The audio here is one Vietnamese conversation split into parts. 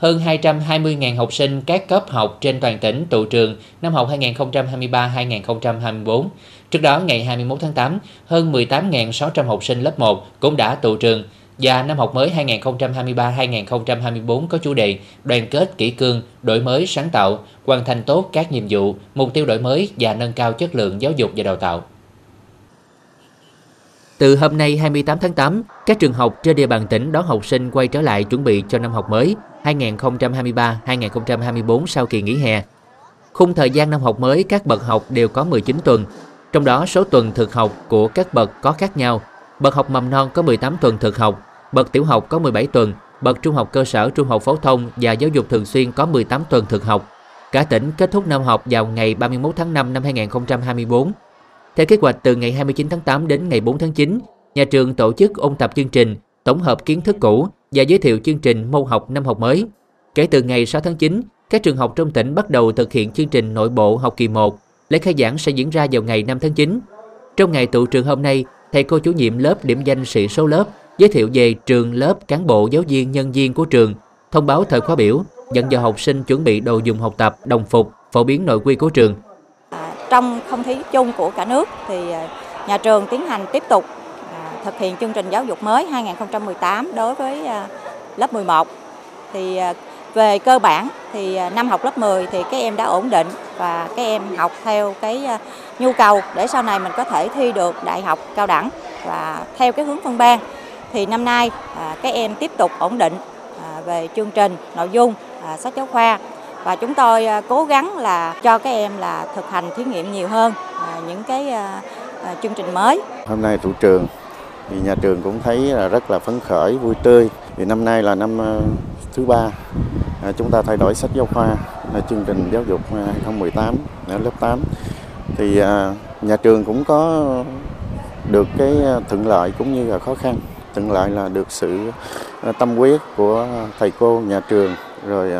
hơn 220.000 học sinh các cấp học trên toàn tỉnh tụ trường năm học 2023-2024. Trước đó, ngày 21 tháng 8, hơn 18.600 học sinh lớp 1 cũng đã tụ trường và năm học mới 2023-2024 có chủ đề đoàn kết kỷ cương, đổi mới sáng tạo, hoàn thành tốt các nhiệm vụ, mục tiêu đổi mới và nâng cao chất lượng giáo dục và đào tạo. Từ hôm nay 28 tháng 8, các trường học trên địa bàn tỉnh đón học sinh quay trở lại chuẩn bị cho năm học mới 2023-2024 sau kỳ nghỉ hè. Khung thời gian năm học mới các bậc học đều có 19 tuần, trong đó số tuần thực học của các bậc có khác nhau. Bậc học mầm non có 18 tuần thực học, bậc tiểu học có 17 tuần, bậc trung học cơ sở, trung học phổ thông và giáo dục thường xuyên có 18 tuần thực học. Cả tỉnh kết thúc năm học vào ngày 31 tháng 5 năm 2024. Theo kế hoạch từ ngày 29 tháng 8 đến ngày 4 tháng 9, nhà trường tổ chức ôn tập chương trình, tổng hợp kiến thức cũ và giới thiệu chương trình môn học năm học mới. Kể từ ngày 6 tháng 9, các trường học trong tỉnh bắt đầu thực hiện chương trình nội bộ học kỳ 1. Lễ khai giảng sẽ diễn ra vào ngày 5 tháng 9. Trong ngày tụ trường hôm nay, thầy cô chủ nhiệm lớp điểm danh sĩ số lớp, giới thiệu về trường lớp cán bộ giáo viên nhân viên của trường, thông báo thời khóa biểu, dẫn dò học sinh chuẩn bị đồ dùng học tập, đồng phục, phổ biến nội quy của trường. Trong không khí chung của cả nước thì à, nhà trường tiến hành tiếp tục à, thực hiện chương trình giáo dục mới 2018 đối với à, lớp 11. Thì về cơ bản thì năm học lớp 10 thì các em đã ổn định và các em học theo cái nhu cầu để sau này mình có thể thi được đại học cao đẳng và theo cái hướng phân ban thì năm nay các em tiếp tục ổn định về chương trình, nội dung sách giáo khoa và chúng tôi à, cố gắng là cho các em là thực hành thí nghiệm nhiều hơn à, những cái à, chương trình mới. Hôm nay trụ trường thì nhà trường cũng thấy là rất là phấn khởi, vui tươi. Vì năm nay là năm thứ ba chúng ta thay đổi sách giáo khoa chương trình giáo dục 2018 ở lớp 8 thì nhà trường cũng có được cái thuận lợi cũng như là khó khăn thuận lợi là được sự tâm huyết của thầy cô nhà trường rồi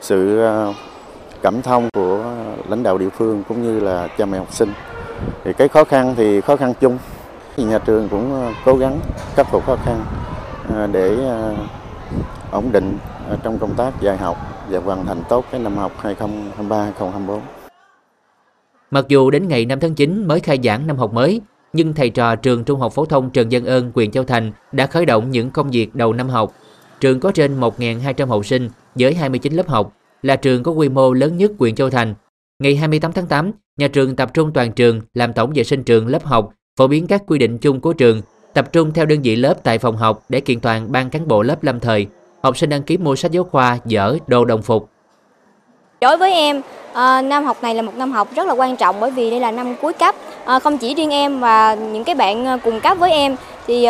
sự ờ, cảm thông của lãnh đạo địa phương cũng như là cha mẹ học sinh thì cái khó khăn thì khó khăn chung thì nhà trường cũng ờ, cố gắng khắc phục khó khăn ờ, để ổn định trong công tác dạy học và hoàn thành tốt cái năm học 2023-2024. Mặc dù đến ngày 5 tháng 9 mới khai giảng năm học mới, nhưng thầy trò trường Trung học phổ thông Trần Dân Ơn, huyện Châu Thành đã khởi động những công việc đầu năm học. Trường có trên 1.200 học sinh với 29 lớp học, là trường có quy mô lớn nhất huyện Châu Thành. Ngày 28 tháng 8, nhà trường tập trung toàn trường làm tổng vệ sinh trường lớp học, phổ biến các quy định chung của trường, tập trung theo đơn vị lớp tại phòng học để kiện toàn ban cán bộ lớp lâm thời. Học sinh đăng ký mua sách giáo khoa, dở, đồ đồng phục. Đối với em, ờ, năm học này là một năm học rất là quan trọng bởi vì đây là năm cuối cấp. Ờ, không chỉ riêng em và những cái bạn ờ, cùng cấp với em thì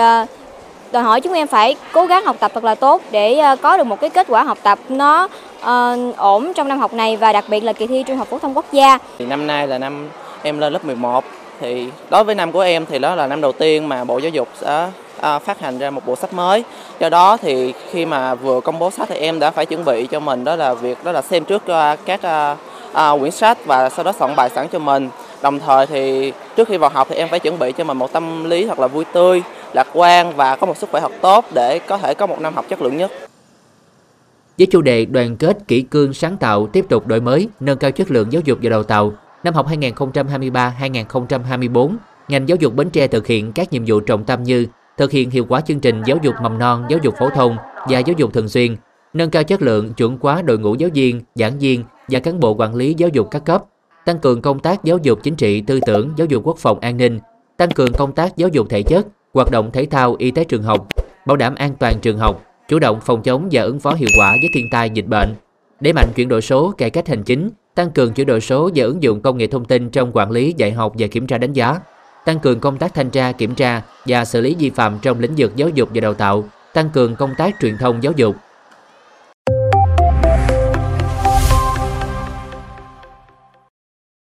đòi hỏi chúng em phải cố gắng học tập thật là tốt để ờ, có được một cái kết quả học tập nó uh, ổn trong năm học này và đặc biệt là kỳ thi Trung học phổ thông quốc gia. Thì năm nay là năm em lên lớp 11 thì đối với năm của em thì đó là năm đầu tiên mà Bộ Giáo dục sẽ à, phát hành ra một bộ sách mới do đó thì khi mà vừa công bố sách thì em đã phải chuẩn bị cho mình đó là việc đó là xem trước các à, quyển sách và sau đó soạn bài sẵn cho mình đồng thời thì trước khi vào học thì em phải chuẩn bị cho mình một tâm lý thật là vui tươi lạc quan và có một sức khỏe học tốt để có thể có một năm học chất lượng nhất. Với chủ đề đoàn kết kỷ cương sáng tạo tiếp tục đổi mới nâng cao chất lượng giáo dục và đào tạo năm học 2023-2024 ngành giáo dục Bến Tre thực hiện các nhiệm vụ trọng tâm như thực hiện hiệu quả chương trình giáo dục mầm non, giáo dục phổ thông và giáo dục thường xuyên, nâng cao chất lượng chuẩn hóa đội ngũ giáo viên, giảng viên và cán bộ quản lý giáo dục các cấp, tăng cường công tác giáo dục chính trị tư tưởng, giáo dục quốc phòng an ninh, tăng cường công tác giáo dục thể chất, hoạt động thể thao y tế trường học, bảo đảm an toàn trường học, chủ động phòng chống và ứng phó hiệu quả với thiên tai dịch bệnh, đẩy mạnh chuyển đổi số, cải cách hành chính, tăng cường chuyển đổi số và ứng dụng công nghệ thông tin trong quản lý dạy học và kiểm tra đánh giá, tăng cường công tác thanh tra, kiểm tra và xử lý vi phạm trong lĩnh vực giáo dục và đào tạo, tăng cường công tác truyền thông giáo dục,